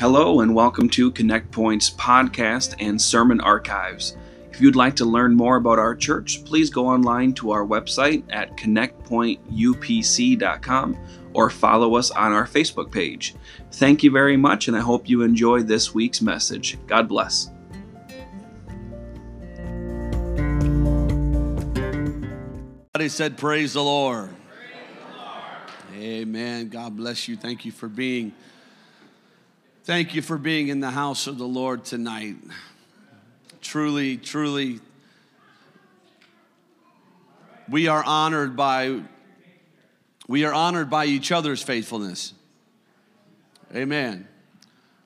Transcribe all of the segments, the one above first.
Hello, and welcome to Connect Point's podcast and sermon archives. If you'd like to learn more about our church, please go online to our website at connectpointupc.com or follow us on our Facebook page. Thank you very much, and I hope you enjoy this week's message. God bless. Somebody said, Praise the Lord. Amen. God bless you. Thank you for being. Thank you for being in the house of the Lord tonight. Truly, truly, we are honored by we are honored by each other's faithfulness. Amen.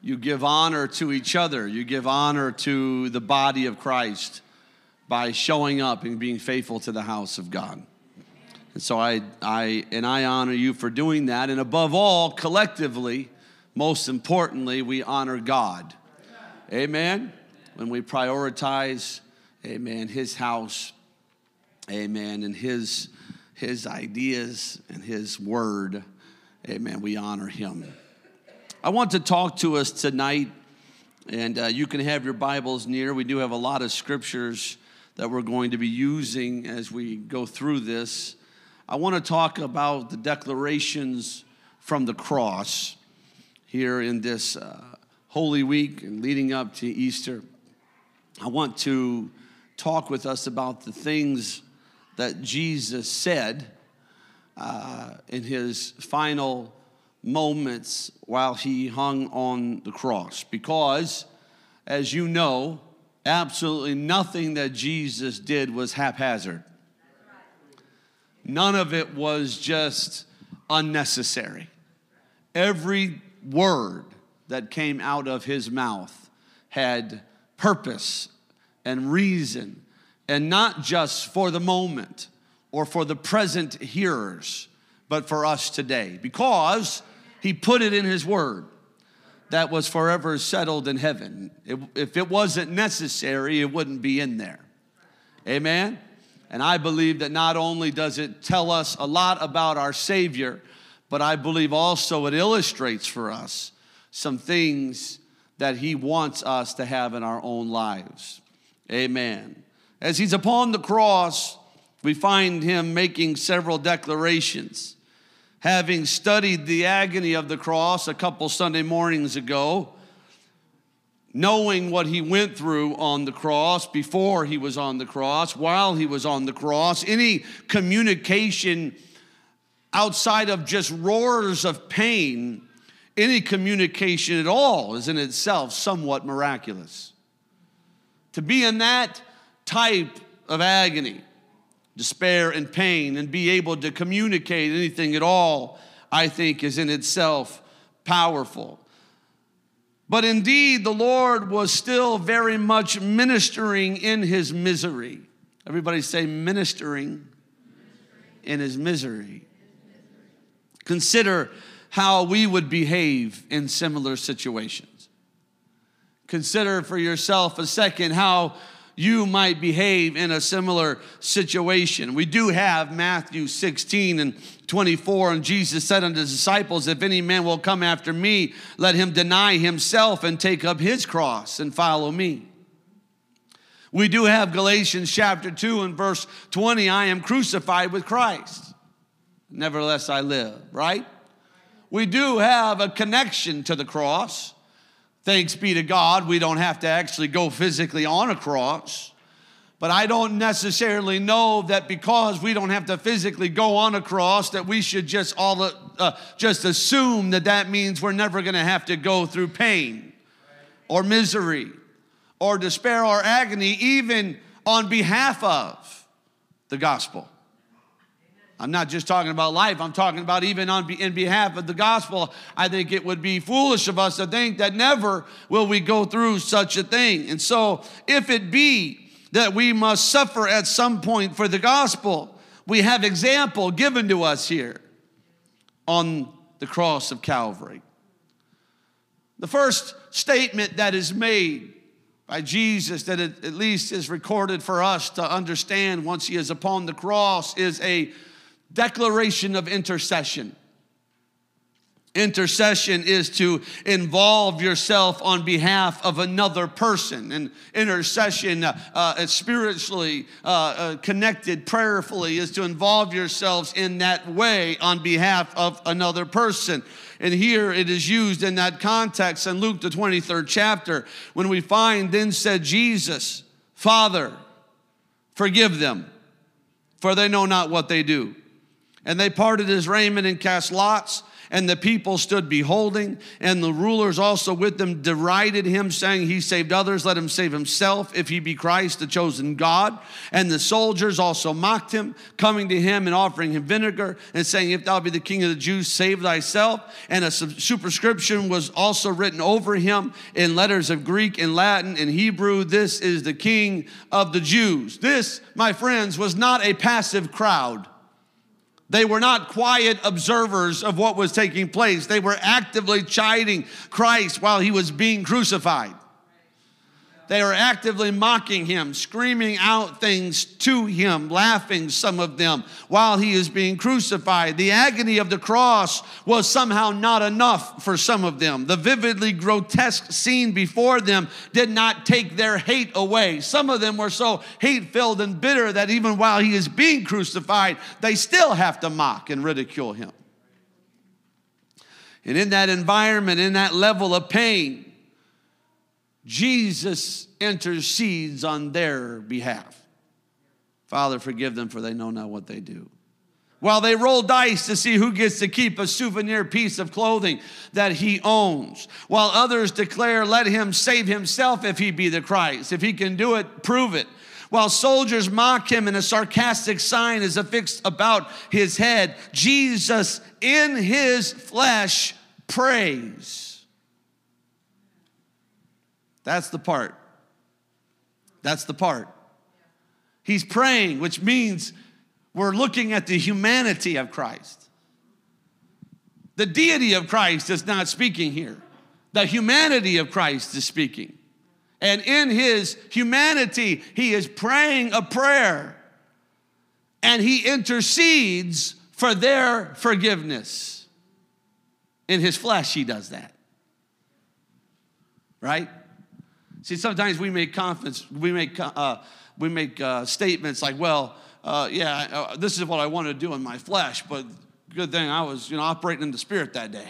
You give honor to each other. You give honor to the body of Christ by showing up and being faithful to the house of God. And so I, I, and I honor you for doing that. And above all, collectively, most importantly, we honor God. Amen. When we prioritize, amen, his house, amen, and his, his ideas and his word, amen, we honor him. I want to talk to us tonight, and uh, you can have your Bibles near. We do have a lot of scriptures that we're going to be using as we go through this. I want to talk about the declarations from the cross here in this uh, Holy Week and leading up to Easter. I want to talk with us about the things that Jesus said uh, in his final moments while he hung on the cross. Because, as you know, absolutely nothing that Jesus did was haphazard. None of it was just unnecessary. Every word that came out of his mouth had purpose and reason, and not just for the moment or for the present hearers, but for us today, because he put it in his word that was forever settled in heaven. It, if it wasn't necessary, it wouldn't be in there. Amen? And I believe that not only does it tell us a lot about our Savior, but I believe also it illustrates for us some things that He wants us to have in our own lives. Amen. As He's upon the cross, we find Him making several declarations having studied the agony of the cross a couple Sunday mornings ago, knowing what he went through on the cross, before he was on the cross, while he was on the cross, any communication outside of just roars of pain, any communication at all is in itself somewhat miraculous. To be in that type of agony, despair and pain and be able to communicate anything at all, I think is in itself powerful. But indeed, the Lord was still very much ministering in his misery. Everybody say, ministering in his misery. Consider how we would behave in similar situations. Consider for yourself a second how you might behave in a similar situation. We do have Matthew 16 and 24, and Jesus said unto his disciples, If any man will come after me, let him deny himself and take up his cross and follow me. We do have Galatians chapter 2 and verse 20 I am crucified with Christ. Nevertheless, I live, right? We do have a connection to the cross. Thanks be to God, we don't have to actually go physically on a cross. But I don't necessarily know that because we don't have to physically go on a cross that we should just all uh, just assume that that means we're never going to have to go through pain or misery or despair or agony even on behalf of the gospel. I'm not just talking about life, I'm talking about even on in behalf of the gospel. I think it would be foolish of us to think that never will we go through such a thing. And so, if it be that we must suffer at some point for the gospel, we have example given to us here on the cross of Calvary. The first statement that is made by Jesus, that at least is recorded for us to understand once he is upon the cross, is a declaration of intercession. Intercession is to involve yourself on behalf of another person. And intercession, uh, uh, spiritually uh, uh, connected prayerfully, is to involve yourselves in that way on behalf of another person. And here it is used in that context in Luke, the 23rd chapter, when we find, then said Jesus, Father, forgive them, for they know not what they do. And they parted his raiment and cast lots and the people stood beholding, and the rulers also with them derided him, saying, He saved others, let him save himself, if he be Christ, the chosen God. And the soldiers also mocked him, coming to him and offering him vinegar, and saying, If thou be the king of the Jews, save thyself. And a superscription was also written over him in letters of Greek and Latin and Hebrew This is the king of the Jews. This, my friends, was not a passive crowd. They were not quiet observers of what was taking place. They were actively chiding Christ while he was being crucified. They are actively mocking him, screaming out things to him, laughing, some of them, while he is being crucified. The agony of the cross was somehow not enough for some of them. The vividly grotesque scene before them did not take their hate away. Some of them were so hate filled and bitter that even while he is being crucified, they still have to mock and ridicule him. And in that environment, in that level of pain, Jesus intercedes on their behalf. Father, forgive them, for they know not what they do. While they roll dice to see who gets to keep a souvenir piece of clothing that he owns, while others declare, Let him save himself if he be the Christ. If he can do it, prove it. While soldiers mock him and a sarcastic sign is affixed about his head, Jesus in his flesh prays. That's the part. That's the part. He's praying, which means we're looking at the humanity of Christ. The deity of Christ is not speaking here, the humanity of Christ is speaking. And in his humanity, he is praying a prayer and he intercedes for their forgiveness. In his flesh, he does that. Right? See, sometimes we make confidence, we make, uh, we make uh, statements like, well, uh, yeah, uh, this is what I want to do in my flesh, but good thing I was, you know, operating in the spirit that day.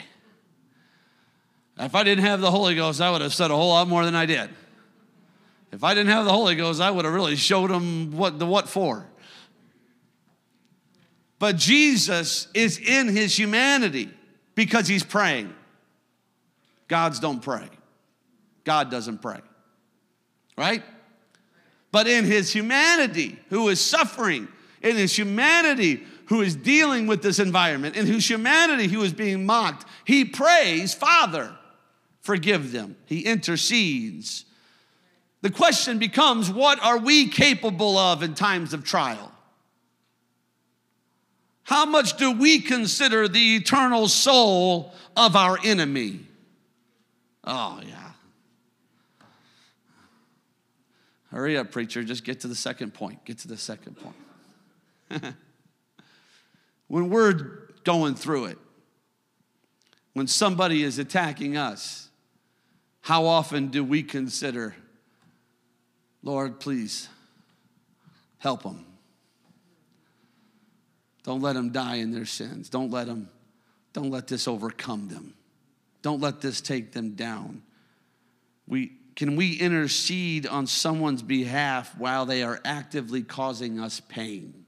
If I didn't have the Holy Ghost, I would have said a whole lot more than I did. If I didn't have the Holy Ghost, I would have really showed them what the what for. But Jesus is in his humanity because he's praying. Gods don't pray. God doesn't pray right? But in his humanity, who is suffering, in his humanity, who is dealing with this environment, in whose humanity he was being mocked, he prays, Father, forgive them. He intercedes. The question becomes what are we capable of in times of trial? How much do we consider the eternal soul of our enemy? Oh, yeah. Hurry up, preacher. Just get to the second point. Get to the second point. when we're going through it, when somebody is attacking us, how often do we consider, Lord, please help them? Don't let them die in their sins. Don't let them, don't let this overcome them. Don't let this take them down. We, can we intercede on someone's behalf while they are actively causing us pain?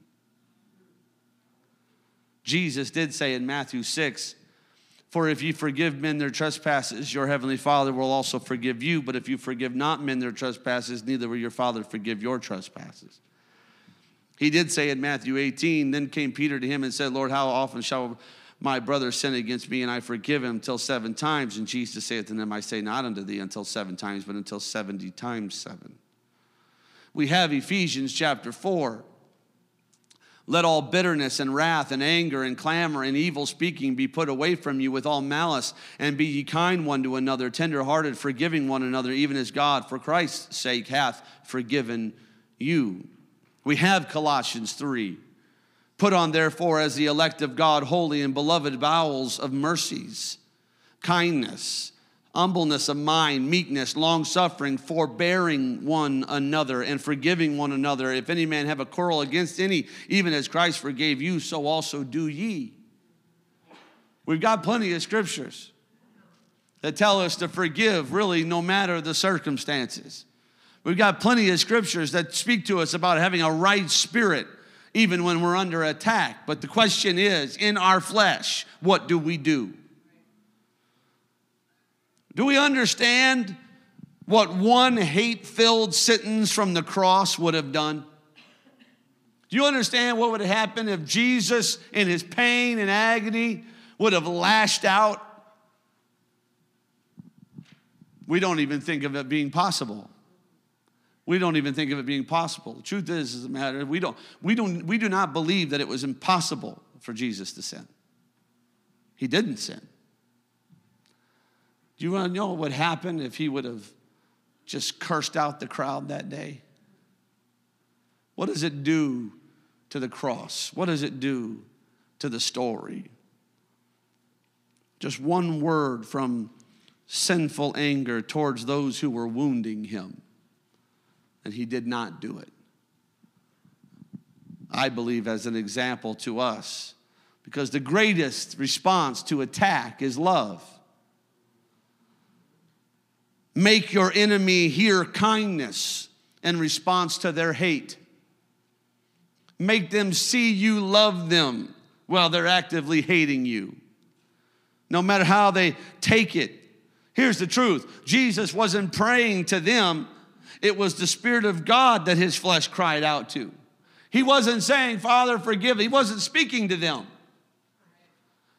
Jesus did say in Matthew 6, For if you forgive men their trespasses, your heavenly Father will also forgive you. But if you forgive not men their trespasses, neither will your Father forgive your trespasses. He did say in Matthew 18, Then came Peter to him and said, Lord, how often shall my brother sinned against me and I forgive him till seven times. And Jesus saith unto them, I say not unto thee until seven times, but until 70 times seven. We have Ephesians chapter 4. Let all bitterness and wrath and anger and clamor and evil speaking be put away from you with all malice, and be ye kind one to another, tenderhearted, forgiving one another, even as God, for Christ's sake, hath forgiven you. We have Colossians 3. Put on, therefore, as the elect of God, holy and beloved bowels of mercies, kindness, humbleness of mind, meekness, long suffering, forbearing one another, and forgiving one another. If any man have a quarrel against any, even as Christ forgave you, so also do ye. We've got plenty of scriptures that tell us to forgive, really, no matter the circumstances. We've got plenty of scriptures that speak to us about having a right spirit even when we're under attack. But the question is in our flesh, what do we do? Do we understand what one hate filled sentence from the cross would have done? Do you understand what would have happened if Jesus, in his pain and agony, would have lashed out? We don't even think of it being possible. We don't even think of it being possible. The truth is, as a matter, we don't, we don't, we do not believe that it was impossible for Jesus to sin. He didn't sin. Do you want to know what would happen if he would have just cursed out the crowd that day? What does it do to the cross? What does it do to the story? Just one word from sinful anger towards those who were wounding him and he did not do it. I believe as an example to us, because the greatest response to attack is love. Make your enemy hear kindness in response to their hate. Make them see you love them while they're actively hating you. No matter how they take it. Here's the truth Jesus wasn't praying to them it was the Spirit of God that his flesh cried out to. He wasn't saying, Father, forgive. He wasn't speaking to them.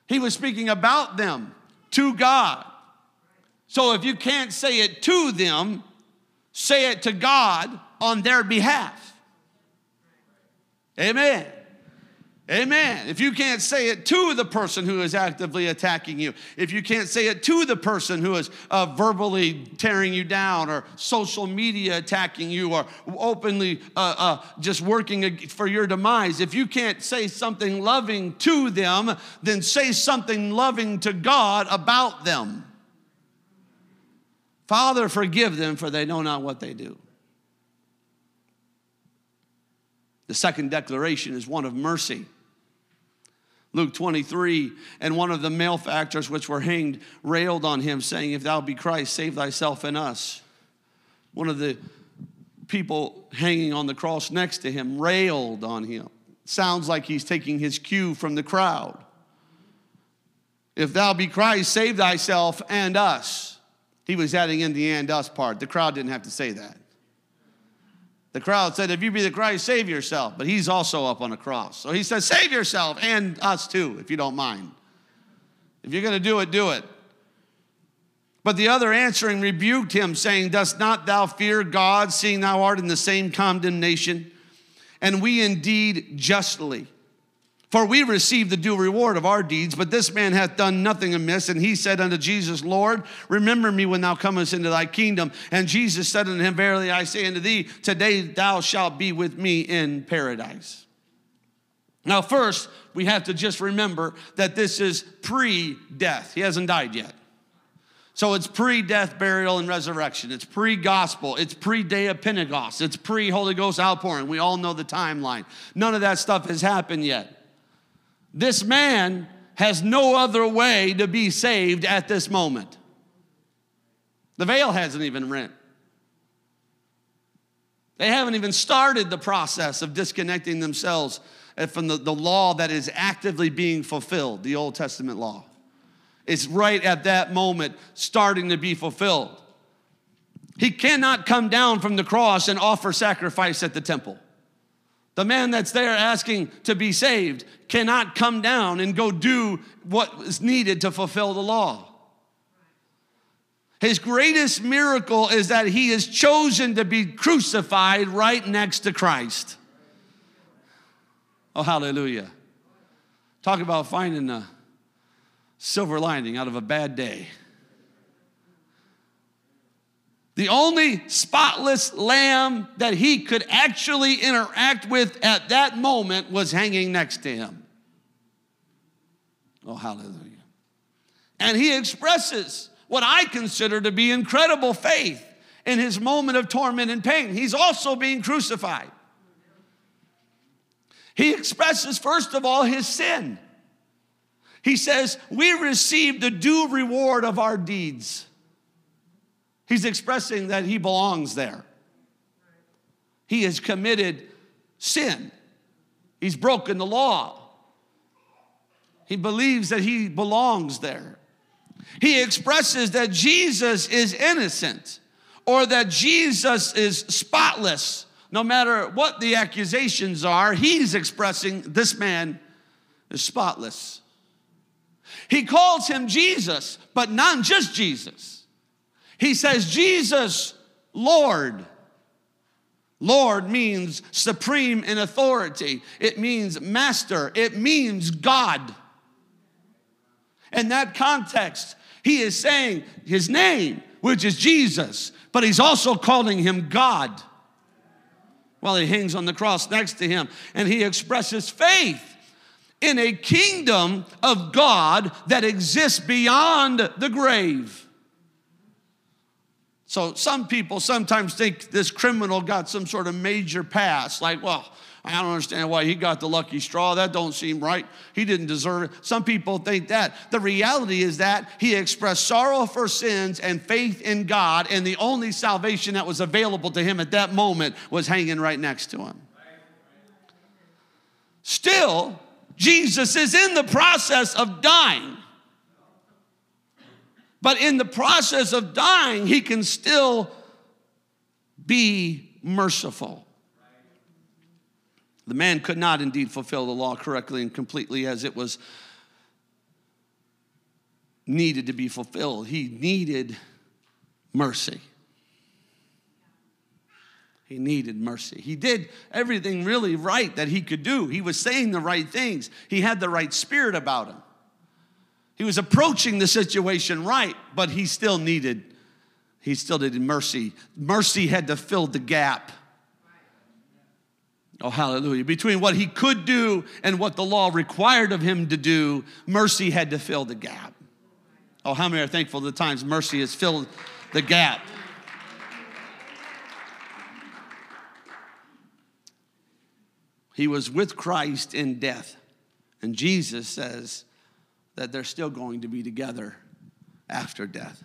He was speaking about them to God. So if you can't say it to them, say it to God on their behalf. Amen. Amen. If you can't say it to the person who is actively attacking you, if you can't say it to the person who is uh, verbally tearing you down or social media attacking you or openly uh, uh, just working for your demise, if you can't say something loving to them, then say something loving to God about them. Father, forgive them, for they know not what they do. The second declaration is one of mercy. Luke 23, and one of the malefactors which were hanged railed on him, saying, If thou be Christ, save thyself and us. One of the people hanging on the cross next to him railed on him. Sounds like he's taking his cue from the crowd. If thou be Christ, save thyself and us. He was adding in the and us part. The crowd didn't have to say that. The crowd said, If you be the Christ, save yourself. But he's also up on a cross. So he says, Save yourself and us too, if you don't mind. If you're going to do it, do it. But the other answering rebuked him, saying, Dost not thou fear God, seeing thou art in the same condemnation? And we indeed justly. For we receive the due reward of our deeds, but this man hath done nothing amiss. And he said unto Jesus, Lord, remember me when thou comest into thy kingdom. And Jesus said unto him, Verily I say unto thee, today thou shalt be with me in paradise. Now, first, we have to just remember that this is pre death. He hasn't died yet. So it's pre death, burial, and resurrection. It's pre gospel. It's pre day of Pentecost. It's pre Holy Ghost outpouring. We all know the timeline. None of that stuff has happened yet. This man has no other way to be saved at this moment. The veil hasn't even rent. They haven't even started the process of disconnecting themselves from the, the law that is actively being fulfilled, the Old Testament law. It's right at that moment starting to be fulfilled. He cannot come down from the cross and offer sacrifice at the temple. The man that's there asking to be saved cannot come down and go do what is needed to fulfill the law. His greatest miracle is that he is chosen to be crucified right next to Christ. Oh, hallelujah. Talk about finding a silver lining out of a bad day. The only spotless lamb that he could actually interact with at that moment was hanging next to him. Oh, hallelujah. And he expresses what I consider to be incredible faith in his moment of torment and pain. He's also being crucified. He expresses, first of all, his sin. He says, We receive the due reward of our deeds. He's expressing that he belongs there. He has committed sin, he's broken the law. He believes that he belongs there. He expresses that Jesus is innocent or that Jesus is spotless. No matter what the accusations are, he's expressing this man is spotless. He calls him Jesus, but not just Jesus. He says, Jesus, Lord. Lord means supreme in authority, it means master, it means God. In that context, he is saying his name, which is Jesus, but he's also calling him God while he hangs on the cross next to him. And he expresses faith in a kingdom of God that exists beyond the grave. So some people sometimes think this criminal got some sort of major pass, like, well, I don't understand why he got the lucky straw. That don't seem right. He didn't deserve it. Some people think that. The reality is that he expressed sorrow for sins and faith in God, and the only salvation that was available to him at that moment was hanging right next to him. Still, Jesus is in the process of dying. But in the process of dying, he can still be merciful. The man could not indeed fulfill the law correctly and completely as it was needed to be fulfilled. He needed mercy. He needed mercy. He did everything really right that he could do. He was saying the right things, he had the right spirit about him. He was approaching the situation right, but he still needed he still needed mercy. Mercy had to fill the gap. Oh, hallelujah. Between what he could do and what the law required of him to do, mercy had to fill the gap. Oh, how many are thankful the times mercy has filled the gap? He was with Christ in death. And Jesus says, that they're still going to be together after death.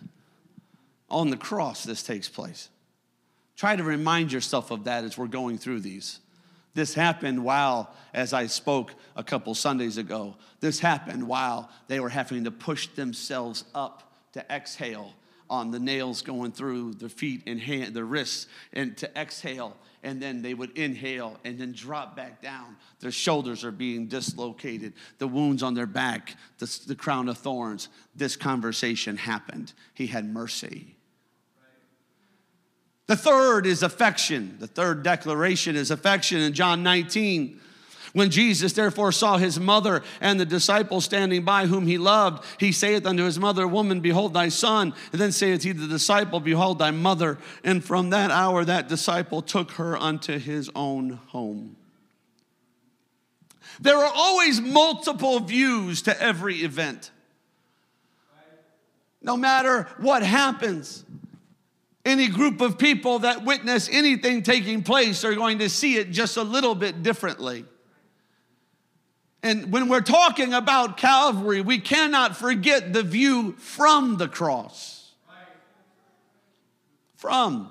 On the cross, this takes place. Try to remind yourself of that as we're going through these. This happened while, as I spoke a couple Sundays ago, this happened while they were having to push themselves up to exhale on the nails going through the feet and hand, the wrists, and to exhale and then they would inhale and then drop back down. Their shoulders are being dislocated, the wounds on their back, the, the crown of thorns. This conversation happened. He had mercy. The third is affection. The third declaration is affection in John 19. When Jesus therefore saw his mother and the disciples standing by whom he loved, he saith unto his mother, Woman, behold thy son. And then saith he to the disciple, Behold thy mother. And from that hour that disciple took her unto his own home. There are always multiple views to every event. No matter what happens, any group of people that witness anything taking place are going to see it just a little bit differently. And when we're talking about Calvary, we cannot forget the view from the cross. From.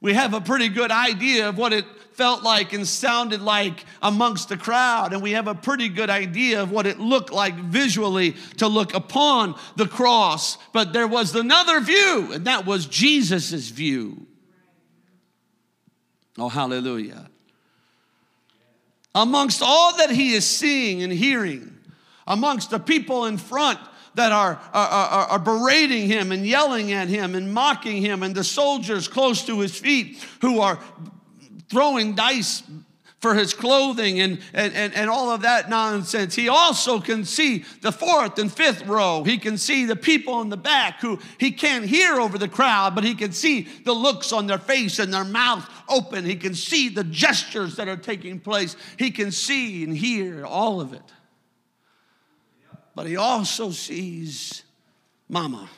We have a pretty good idea of what it felt like and sounded like amongst the crowd, and we have a pretty good idea of what it looked like visually to look upon the cross. But there was another view, and that was Jesus' view. Oh, hallelujah amongst all that he is seeing and hearing, amongst the people in front that are, are, are, berating him and yelling at him and mocking him, and the soldiers close to his feet who are throwing dice for his clothing and, and, and, and all of that nonsense. He also can see the fourth and fifth row. He can see the people in the back who he can't hear over the crowd, but he can see the looks on their face and their mouth open. He can see the gestures that are taking place. He can see and hear all of it. but he also sees Mama.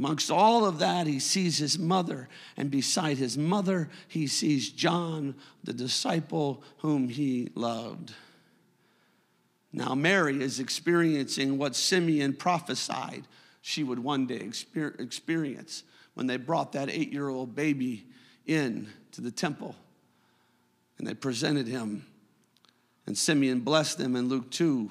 Amongst all of that, he sees his mother, and beside his mother, he sees John, the disciple whom he loved. Now, Mary is experiencing what Simeon prophesied she would one day experience when they brought that eight year old baby in to the temple and they presented him. And Simeon blessed them in Luke 2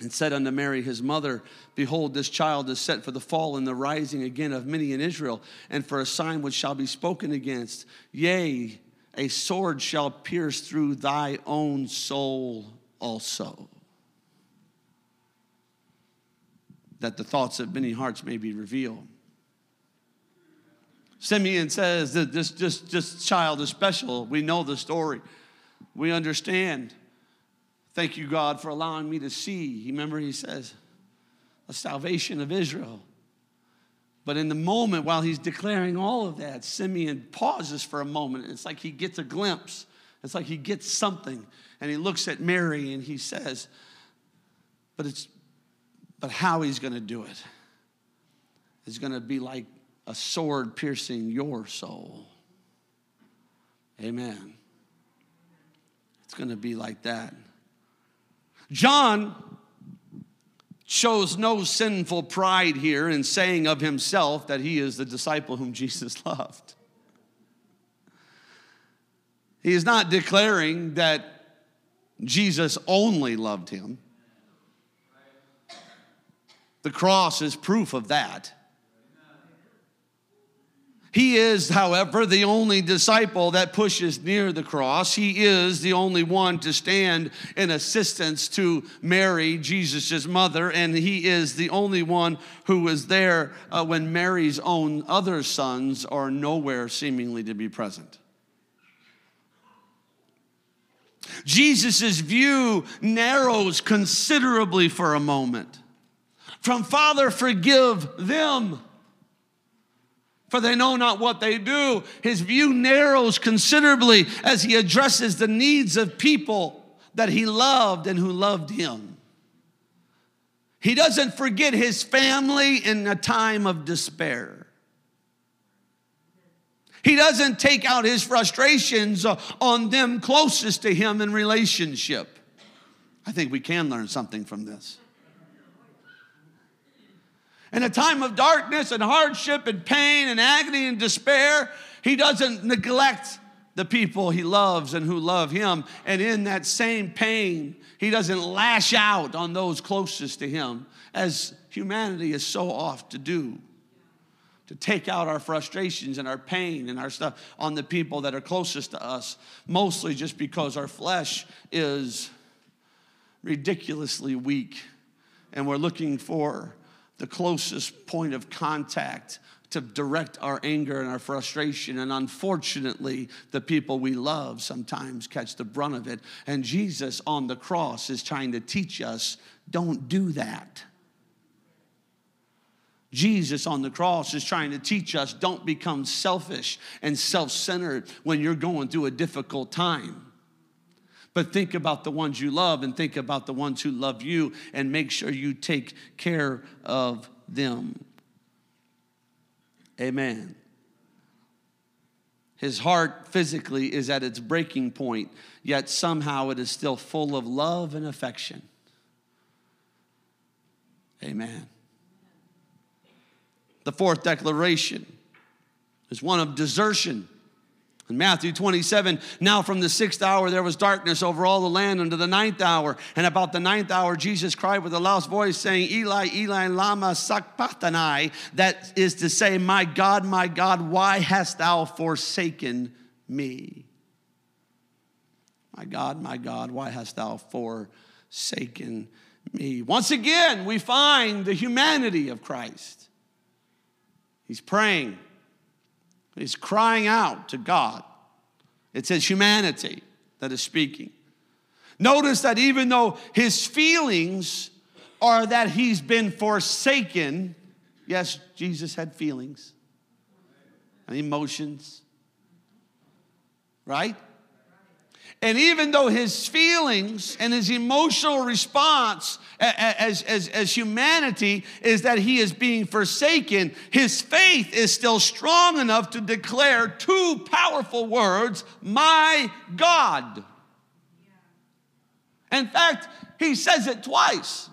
and said unto Mary, his mother, Behold, this child is set for the fall and the rising again of many in Israel, and for a sign which shall be spoken against. Yea, a sword shall pierce through thy own soul also. That the thoughts of many hearts may be revealed. Simeon says that this, this, this child is special. We know the story, we understand. Thank you, God, for allowing me to see. Remember, he says, the salvation of Israel. But in the moment while he's declaring all of that, Simeon pauses for a moment. It's like he gets a glimpse, it's like he gets something. And he looks at Mary and he says, But it's but how he's gonna do it is gonna be like a sword piercing your soul. Amen. It's gonna be like that. John shows no sinful pride here in saying of himself that he is the disciple whom Jesus loved. He is not declaring that Jesus only loved him. The cross is proof of that. He is, however, the only disciple that pushes near the cross. He is the only one to stand in assistance to Mary, Jesus' mother, and he is the only one who was there uh, when Mary's own other sons are nowhere seemingly to be present. Jesus' view narrows considerably for a moment. From Father, forgive them for they know not what they do. His view narrows considerably as he addresses the needs of people that he loved and who loved him. He doesn't forget his family in a time of despair. He doesn't take out his frustrations on them closest to him in relationship. I think we can learn something from this. In a time of darkness and hardship and pain and agony and despair, he doesn't neglect the people he loves and who love him. And in that same pain, he doesn't lash out on those closest to him, as humanity is so oft to do. To take out our frustrations and our pain and our stuff on the people that are closest to us, mostly just because our flesh is ridiculously weak and we're looking for the closest point of contact to direct our anger and our frustration. And unfortunately, the people we love sometimes catch the brunt of it. And Jesus on the cross is trying to teach us don't do that. Jesus on the cross is trying to teach us don't become selfish and self centered when you're going through a difficult time. But think about the ones you love and think about the ones who love you and make sure you take care of them. Amen. His heart physically is at its breaking point, yet somehow it is still full of love and affection. Amen. The fourth declaration is one of desertion. In Matthew 27, now from the sixth hour there was darkness over all the land unto the ninth hour. And about the ninth hour, Jesus cried with a loud voice, saying, Eli, Eli, lama sabachthani. That is to say, My God, my God, why hast thou forsaken me? My God, my God, why hast thou forsaken me? Once again, we find the humanity of Christ. He's praying. He's crying out to God. It's his humanity that is speaking. Notice that even though his feelings are that he's been forsaken, yes, Jesus had feelings and emotions, right? And even though his feelings and his emotional response as, as, as humanity is that he is being forsaken, his faith is still strong enough to declare two powerful words My God. In fact, he says it twice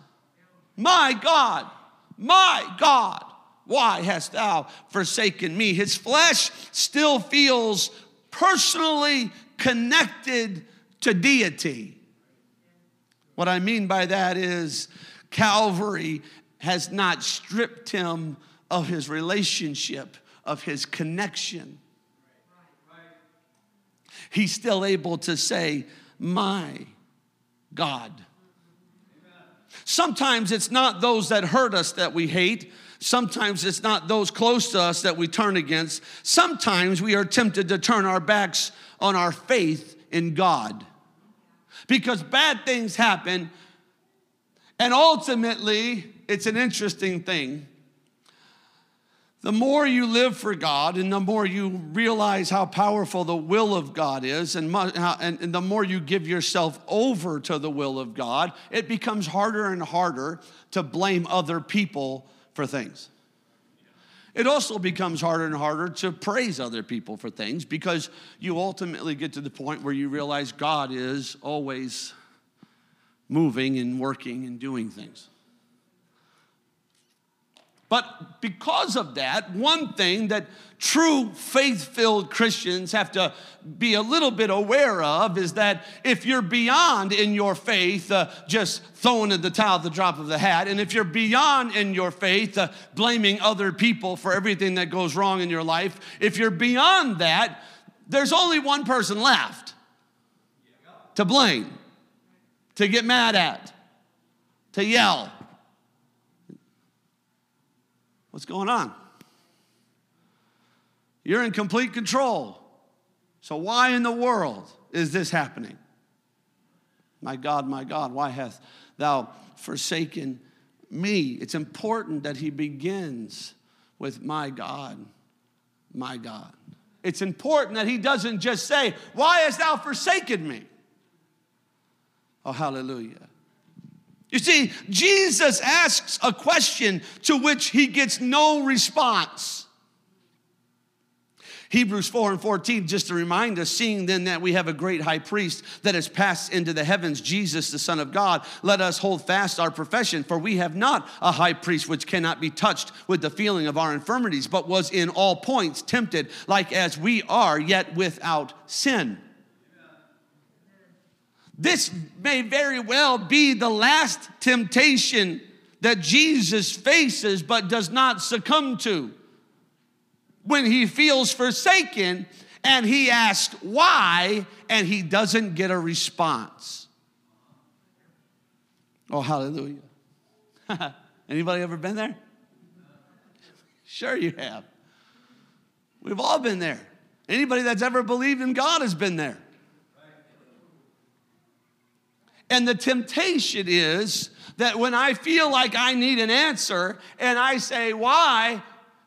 My God, my God, why hast thou forsaken me? His flesh still feels personally connected to deity. What I mean by that is Calvary has not stripped him of his relationship, of his connection. He's still able to say, My God. Sometimes it's not those that hurt us that we hate. Sometimes it's not those close to us that we turn against. Sometimes we are tempted to turn our backs on our faith in God because bad things happen. And ultimately, it's an interesting thing. The more you live for God and the more you realize how powerful the will of God is, and, and, the more you give yourself over to the will of God, it becomes harder and harder to blame other people for things. It also becomes harder and harder to praise other people for things because you ultimately get to the point where you realize God is always moving and working and doing things. But because of that, one thing that true faith filled Christians have to be a little bit aware of is that if you're beyond in your faith, uh, just throwing in the towel at the drop of the hat, and if you're beyond in your faith, uh, blaming other people for everything that goes wrong in your life, if you're beyond that, there's only one person left to blame, to get mad at, to yell What's going on? You're in complete control. So, why in the world is this happening? My God, my God, why hast thou forsaken me? It's important that he begins with my God, my God. It's important that he doesn't just say, Why hast thou forsaken me? Oh, hallelujah. You see, Jesus asks a question to which he gets no response. Hebrews 4 and 14, just to remind us, seeing then that we have a great high priest that has passed into the heavens, Jesus, the Son of God, let us hold fast our profession, for we have not a high priest which cannot be touched with the feeling of our infirmities, but was in all points tempted like as we are, yet without sin. This may very well be the last temptation that Jesus faces but does not succumb to. When he feels forsaken and he asks why and he doesn't get a response. Oh, hallelujah. Anybody ever been there? Sure, you have. We've all been there. Anybody that's ever believed in God has been there. And the temptation is that when I feel like I need an answer and I say, Why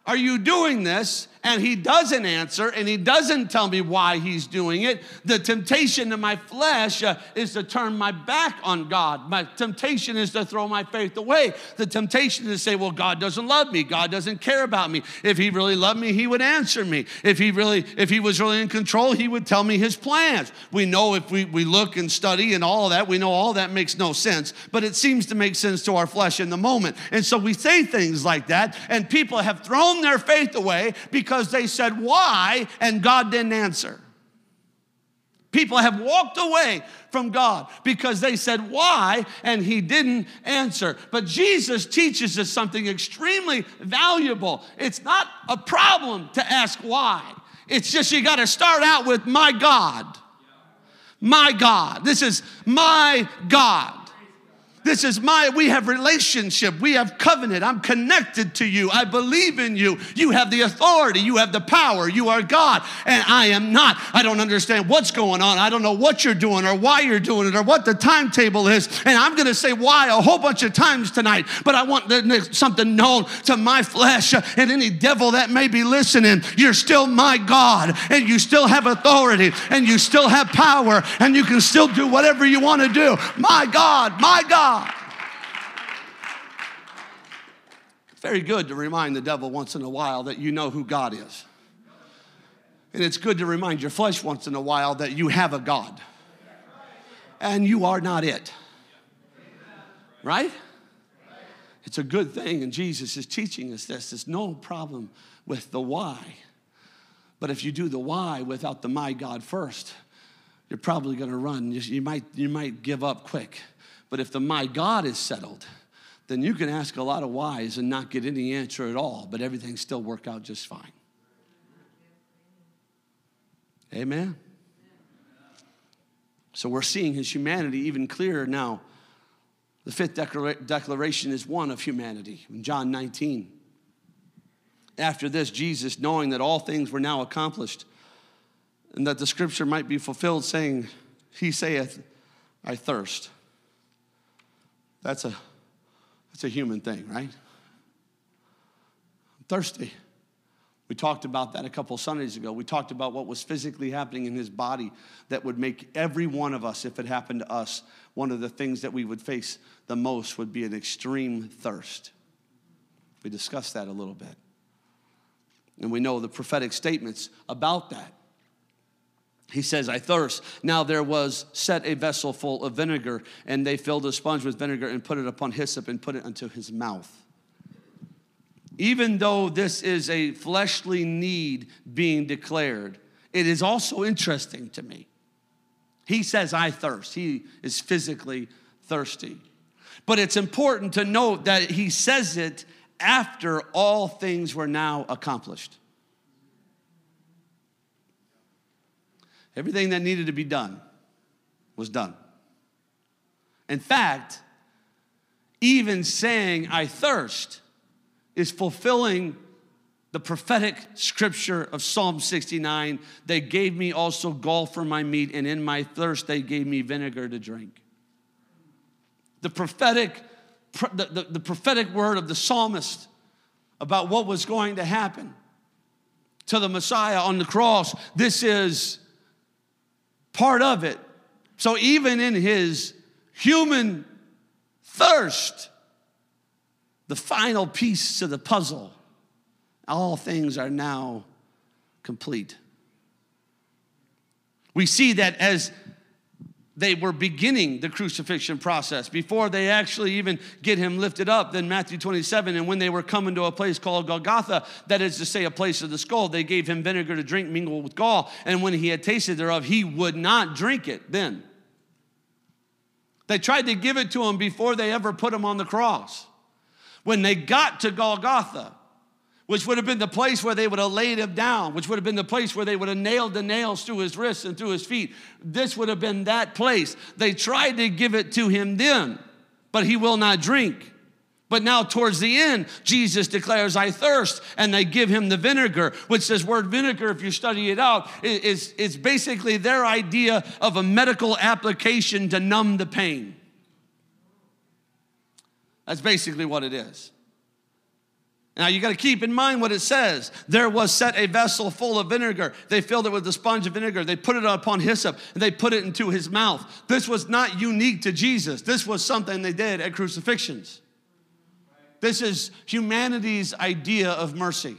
are you doing this? And he doesn't answer and he doesn't tell me why he's doing it, the temptation in my flesh uh, is to turn my back on God. My temptation is to throw my faith away. The temptation is to say, well, God doesn't love me. God doesn't care about me. If he really loved me, he would answer me. If he really, if he was really in control, he would tell me his plans. We know if we, we look and study and all that, we know all that makes no sense, but it seems to make sense to our flesh in the moment. And so we say things like that, and people have thrown their faith away because because they said why and God didn't answer. People have walked away from God because they said why and he didn't answer. But Jesus teaches us something extremely valuable. It's not a problem to ask why, it's just you got to start out with my God. My God. This is my God. This is my, we have relationship, we have covenant. I'm connected to you. I believe in you. You have the authority, you have the power. You are God, and I am not. I don't understand what's going on. I don't know what you're doing or why you're doing it or what the timetable is. And I'm going to say why a whole bunch of times tonight, but I want something known to my flesh and any devil that may be listening. You're still my God, and you still have authority, and you still have power, and you can still do whatever you want to do. My God, my God. God. It's very good to remind the devil once in a while that you know who God is. And it's good to remind your flesh once in a while that you have a God. And you are not it. Right? It's a good thing, and Jesus is teaching us this. There's no problem with the why. But if you do the why without the my God first, you're probably going to run. You might, you might give up quick. But if the my God is settled, then you can ask a lot of whys and not get any answer at all, but everything still work out just fine. Amen. So we're seeing his humanity even clearer now. The fifth declaration is one of humanity in John 19. After this, Jesus, knowing that all things were now accomplished and that the scripture might be fulfilled, saying, He saith, I thirst. That's a, that's a human thing, right? I'm thirsty. We talked about that a couple Sundays ago. We talked about what was physically happening in his body that would make every one of us, if it happened to us, one of the things that we would face the most would be an extreme thirst. We discussed that a little bit. And we know the prophetic statements about that. He says, I thirst. Now there was set a vessel full of vinegar, and they filled a sponge with vinegar and put it upon hyssop and put it unto his mouth. Even though this is a fleshly need being declared, it is also interesting to me. He says, I thirst. He is physically thirsty. But it's important to note that he says it after all things were now accomplished. Everything that needed to be done was done. In fact, even saying, I thirst, is fulfilling the prophetic scripture of Psalm 69. They gave me also gall for my meat, and in my thirst they gave me vinegar to drink. The prophetic, the, the, the prophetic word of the psalmist about what was going to happen to the Messiah on the cross. This is part of it. So even in his human thirst, the final piece to the puzzle, all things are now complete. We see that as they were beginning the crucifixion process before they actually even get him lifted up. Then, Matthew 27, and when they were coming to a place called Golgotha, that is to say, a place of the skull, they gave him vinegar to drink mingled with gall. And when he had tasted thereof, he would not drink it then. They tried to give it to him before they ever put him on the cross. When they got to Golgotha, which would have been the place where they would have laid him down, which would have been the place where they would have nailed the nails through his wrists and through his feet. This would have been that place. They tried to give it to him then, but he will not drink. But now, towards the end, Jesus declares, I thirst, and they give him the vinegar, which this word vinegar, if you study it out, is, is basically their idea of a medical application to numb the pain. That's basically what it is. Now you got to keep in mind what it says. There was set a vessel full of vinegar. They filled it with the sponge of vinegar. They put it upon hyssop and they put it into his mouth. This was not unique to Jesus. This was something they did at crucifixions. This is humanity's idea of mercy.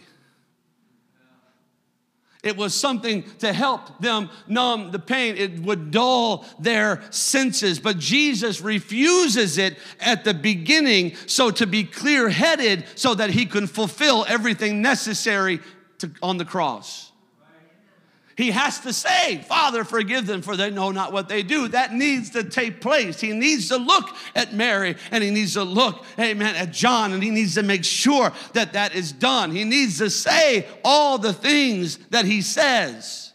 It was something to help them numb the pain. It would dull their senses. But Jesus refuses it at the beginning so to be clear headed so that he can fulfill everything necessary to, on the cross. He has to say, Father, forgive them, for they know not what they do. That needs to take place. He needs to look at Mary and he needs to look, amen, at John and he needs to make sure that that is done. He needs to say all the things that he says.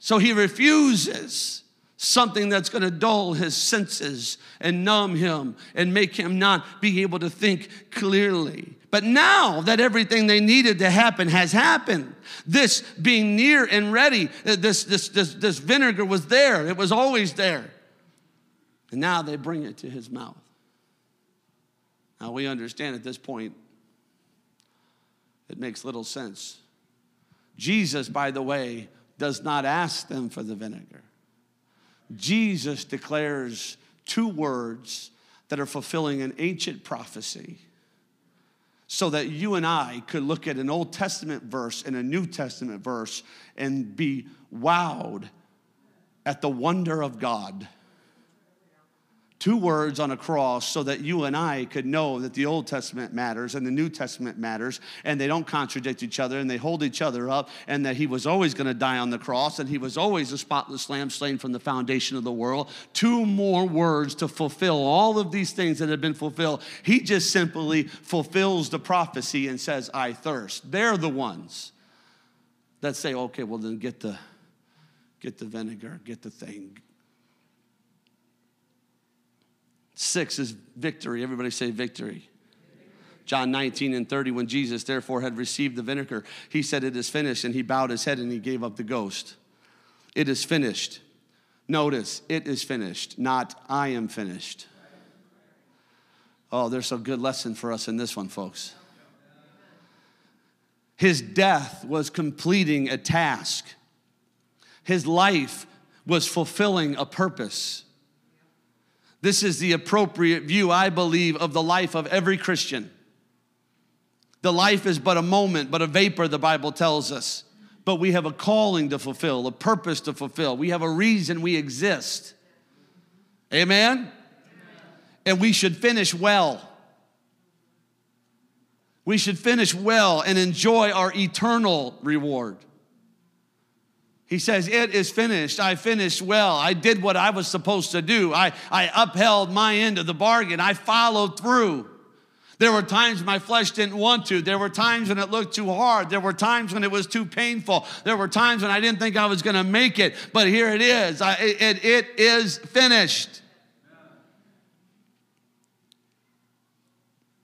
So he refuses something that's going to dull his senses and numb him and make him not be able to think clearly. But now that everything they needed to happen has happened, this being near and ready, uh, this, this, this, this vinegar was there, it was always there. And now they bring it to his mouth. Now we understand at this point, it makes little sense. Jesus, by the way, does not ask them for the vinegar. Jesus declares two words that are fulfilling an ancient prophecy so that you and I could look at an Old Testament verse and a New Testament verse and be wowed at the wonder of God two words on a cross so that you and I could know that the Old Testament matters and the New Testament matters and they don't contradict each other and they hold each other up and that he was always going to die on the cross and he was always a spotless lamb slain from the foundation of the world. Two more words to fulfill all of these things that have been fulfilled. He just simply fulfills the prophecy and says, I thirst. They're the ones that say, okay, well then get the get the vinegar, get the thing, Six is victory. Everybody say victory. John 19 and 30, when Jesus therefore had received the vinegar, he said, It is finished. And he bowed his head and he gave up the ghost. It is finished. Notice, it is finished, not I am finished. Oh, there's a good lesson for us in this one, folks. His death was completing a task, his life was fulfilling a purpose. This is the appropriate view, I believe, of the life of every Christian. The life is but a moment, but a vapor, the Bible tells us. But we have a calling to fulfill, a purpose to fulfill. We have a reason we exist. Amen? Amen. And we should finish well. We should finish well and enjoy our eternal reward. He says, It is finished. I finished well. I did what I was supposed to do. I, I upheld my end of the bargain. I followed through. There were times my flesh didn't want to. There were times when it looked too hard. There were times when it was too painful. There were times when I didn't think I was going to make it. But here it is. I, it, it is finished.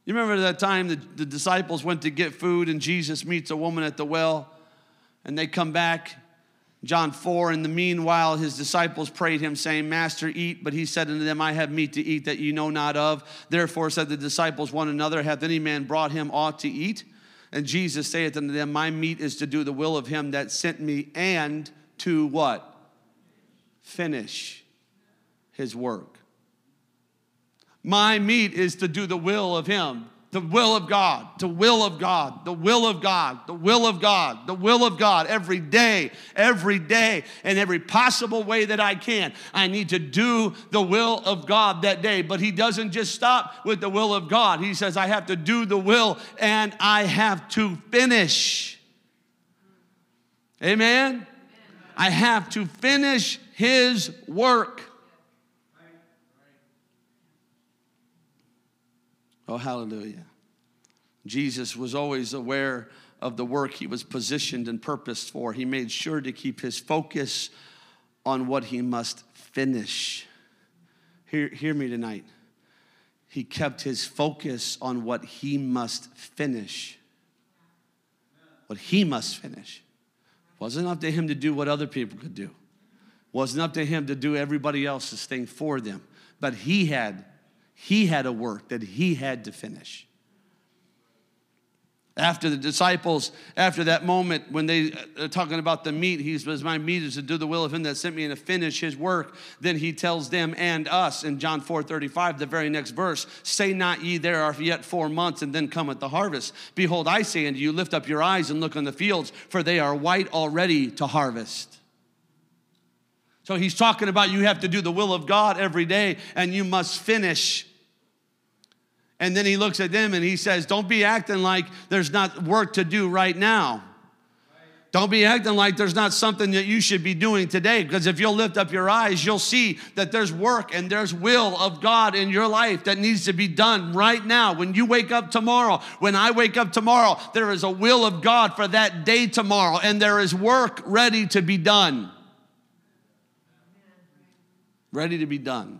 You remember that time the, the disciples went to get food and Jesus meets a woman at the well and they come back John 4, in the meanwhile, his disciples prayed him, saying, Master, eat. But he said unto them, I have meat to eat that you know not of. Therefore said the disciples one another, Hath any man brought him aught to eat? And Jesus saith unto them, My meat is to do the will of him that sent me, and to what? Finish his work. My meat is to do the will of him the will of God, the will of God, the will of God, the will of God, the will of God every day, every day, in every possible way that I can. I need to do the will of God that day. But he doesn't just stop with the will of God. He says, I have to do the will and I have to finish. Amen? I have to finish his work. Oh, hallelujah. Jesus was always aware of the work he was positioned and purposed for. He made sure to keep his focus on what he must finish. Hear, hear me tonight. He kept his focus on what he must finish. What he must finish. Wasn't up to him to do what other people could do. Wasn't up to him to do everybody else's thing for them. But he had he had a work that he had to finish. After the disciples, after that moment when they are talking about the meat, he says, My meat is to do the will of him that sent me and to finish his work. Then he tells them and us in John 4 35, the very next verse, Say not ye, there are yet four months, and then cometh the harvest. Behold, I say unto you, lift up your eyes and look on the fields, for they are white already to harvest. So he's talking about you have to do the will of God every day, and you must finish and then he looks at them and he says, Don't be acting like there's not work to do right now. Don't be acting like there's not something that you should be doing today because if you'll lift up your eyes, you'll see that there's work and there's will of God in your life that needs to be done right now. When you wake up tomorrow, when I wake up tomorrow, there is a will of God for that day tomorrow and there is work ready to be done. ready to be done.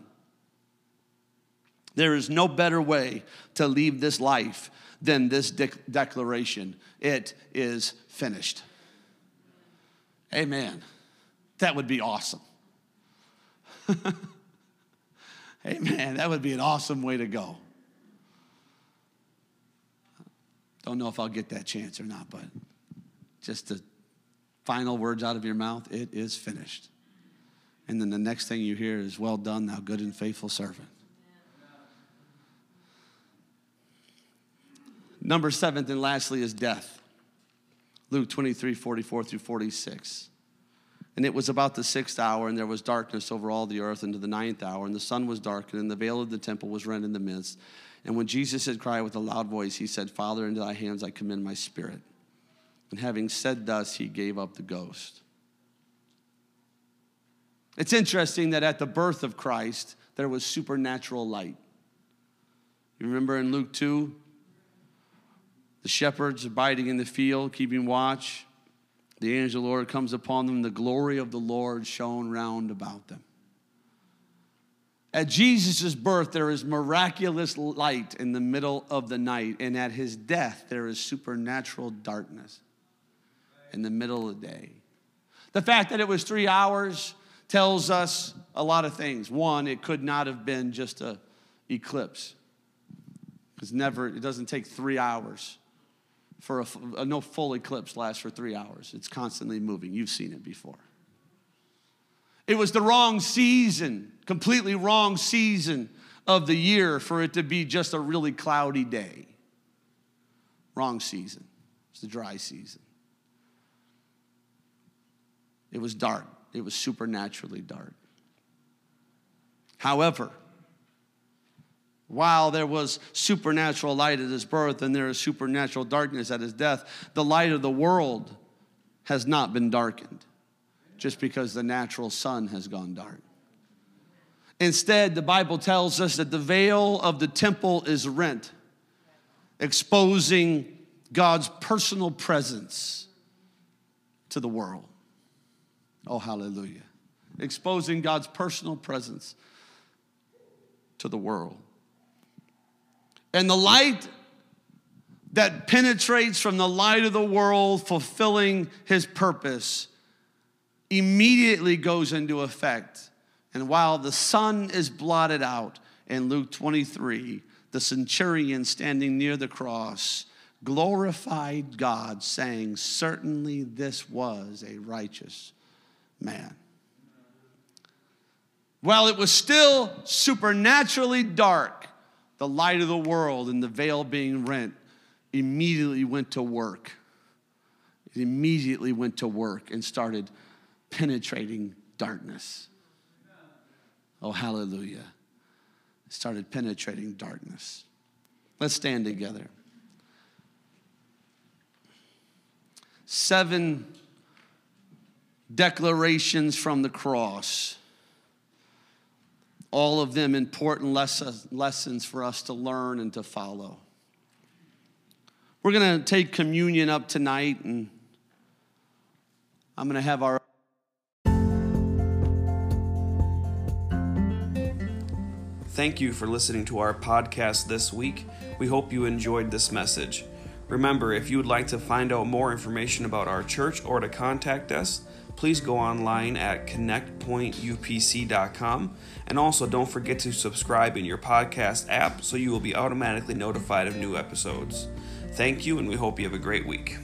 There is no better way to leave this life than this de- declaration it is finished. Amen. That would be awesome. Amen. That would be an awesome way to go. Don't know if I'll get that chance or not, but just the final words out of your mouth it is finished. And then the next thing you hear is, Well done, thou good and faithful servant. Number seventh and lastly is death. Luke 23, 44 through 46. And it was about the sixth hour, and there was darkness over all the earth into the ninth hour, and the sun was darkened, and the veil of the temple was rent in the midst. And when Jesus had cried with a loud voice, he said, Father, into thy hands I commend my spirit. And having said thus, he gave up the ghost. It's interesting that at the birth of Christ, there was supernatural light. You remember in Luke 2, the shepherds abiding in the field, keeping watch. The angel of the Lord comes upon them, the glory of the Lord shone round about them. At Jesus' birth, there is miraculous light in the middle of the night, and at his death, there is supernatural darkness in the middle of the day. The fact that it was three hours tells us a lot of things. One, it could not have been just a eclipse. Because never, it doesn't take three hours for a, a no full eclipse lasts for three hours. It's constantly moving. You've seen it before. It was the wrong season, completely wrong season of the year for it to be just a really cloudy day. Wrong season. It's the dry season. It was dark. It was supernaturally dark. However, while there was supernatural light at his birth and there is supernatural darkness at his death, the light of the world has not been darkened just because the natural sun has gone dark. Instead, the Bible tells us that the veil of the temple is rent, exposing God's personal presence to the world. Oh, hallelujah. Exposing God's personal presence to the world. And the light that penetrates from the light of the world, fulfilling his purpose, immediately goes into effect. And while the sun is blotted out in Luke 23, the centurion standing near the cross glorified God, saying, Certainly this was a righteous man. While it was still supernaturally dark, the light of the world and the veil being rent, immediately went to work. It immediately went to work and started penetrating darkness. Oh, hallelujah. It started penetrating darkness. Let's stand together. Seven declarations from the cross all of them important lessons for us to learn and to follow. We're going to take communion up tonight, and I'm going to have our Thank you for listening to our podcast this week. We hope you enjoyed this message. Remember, if you would like to find out more information about our church or to contact us, please go online at connectpointupc.com. And also, don't forget to subscribe in your podcast app so you will be automatically notified of new episodes. Thank you, and we hope you have a great week.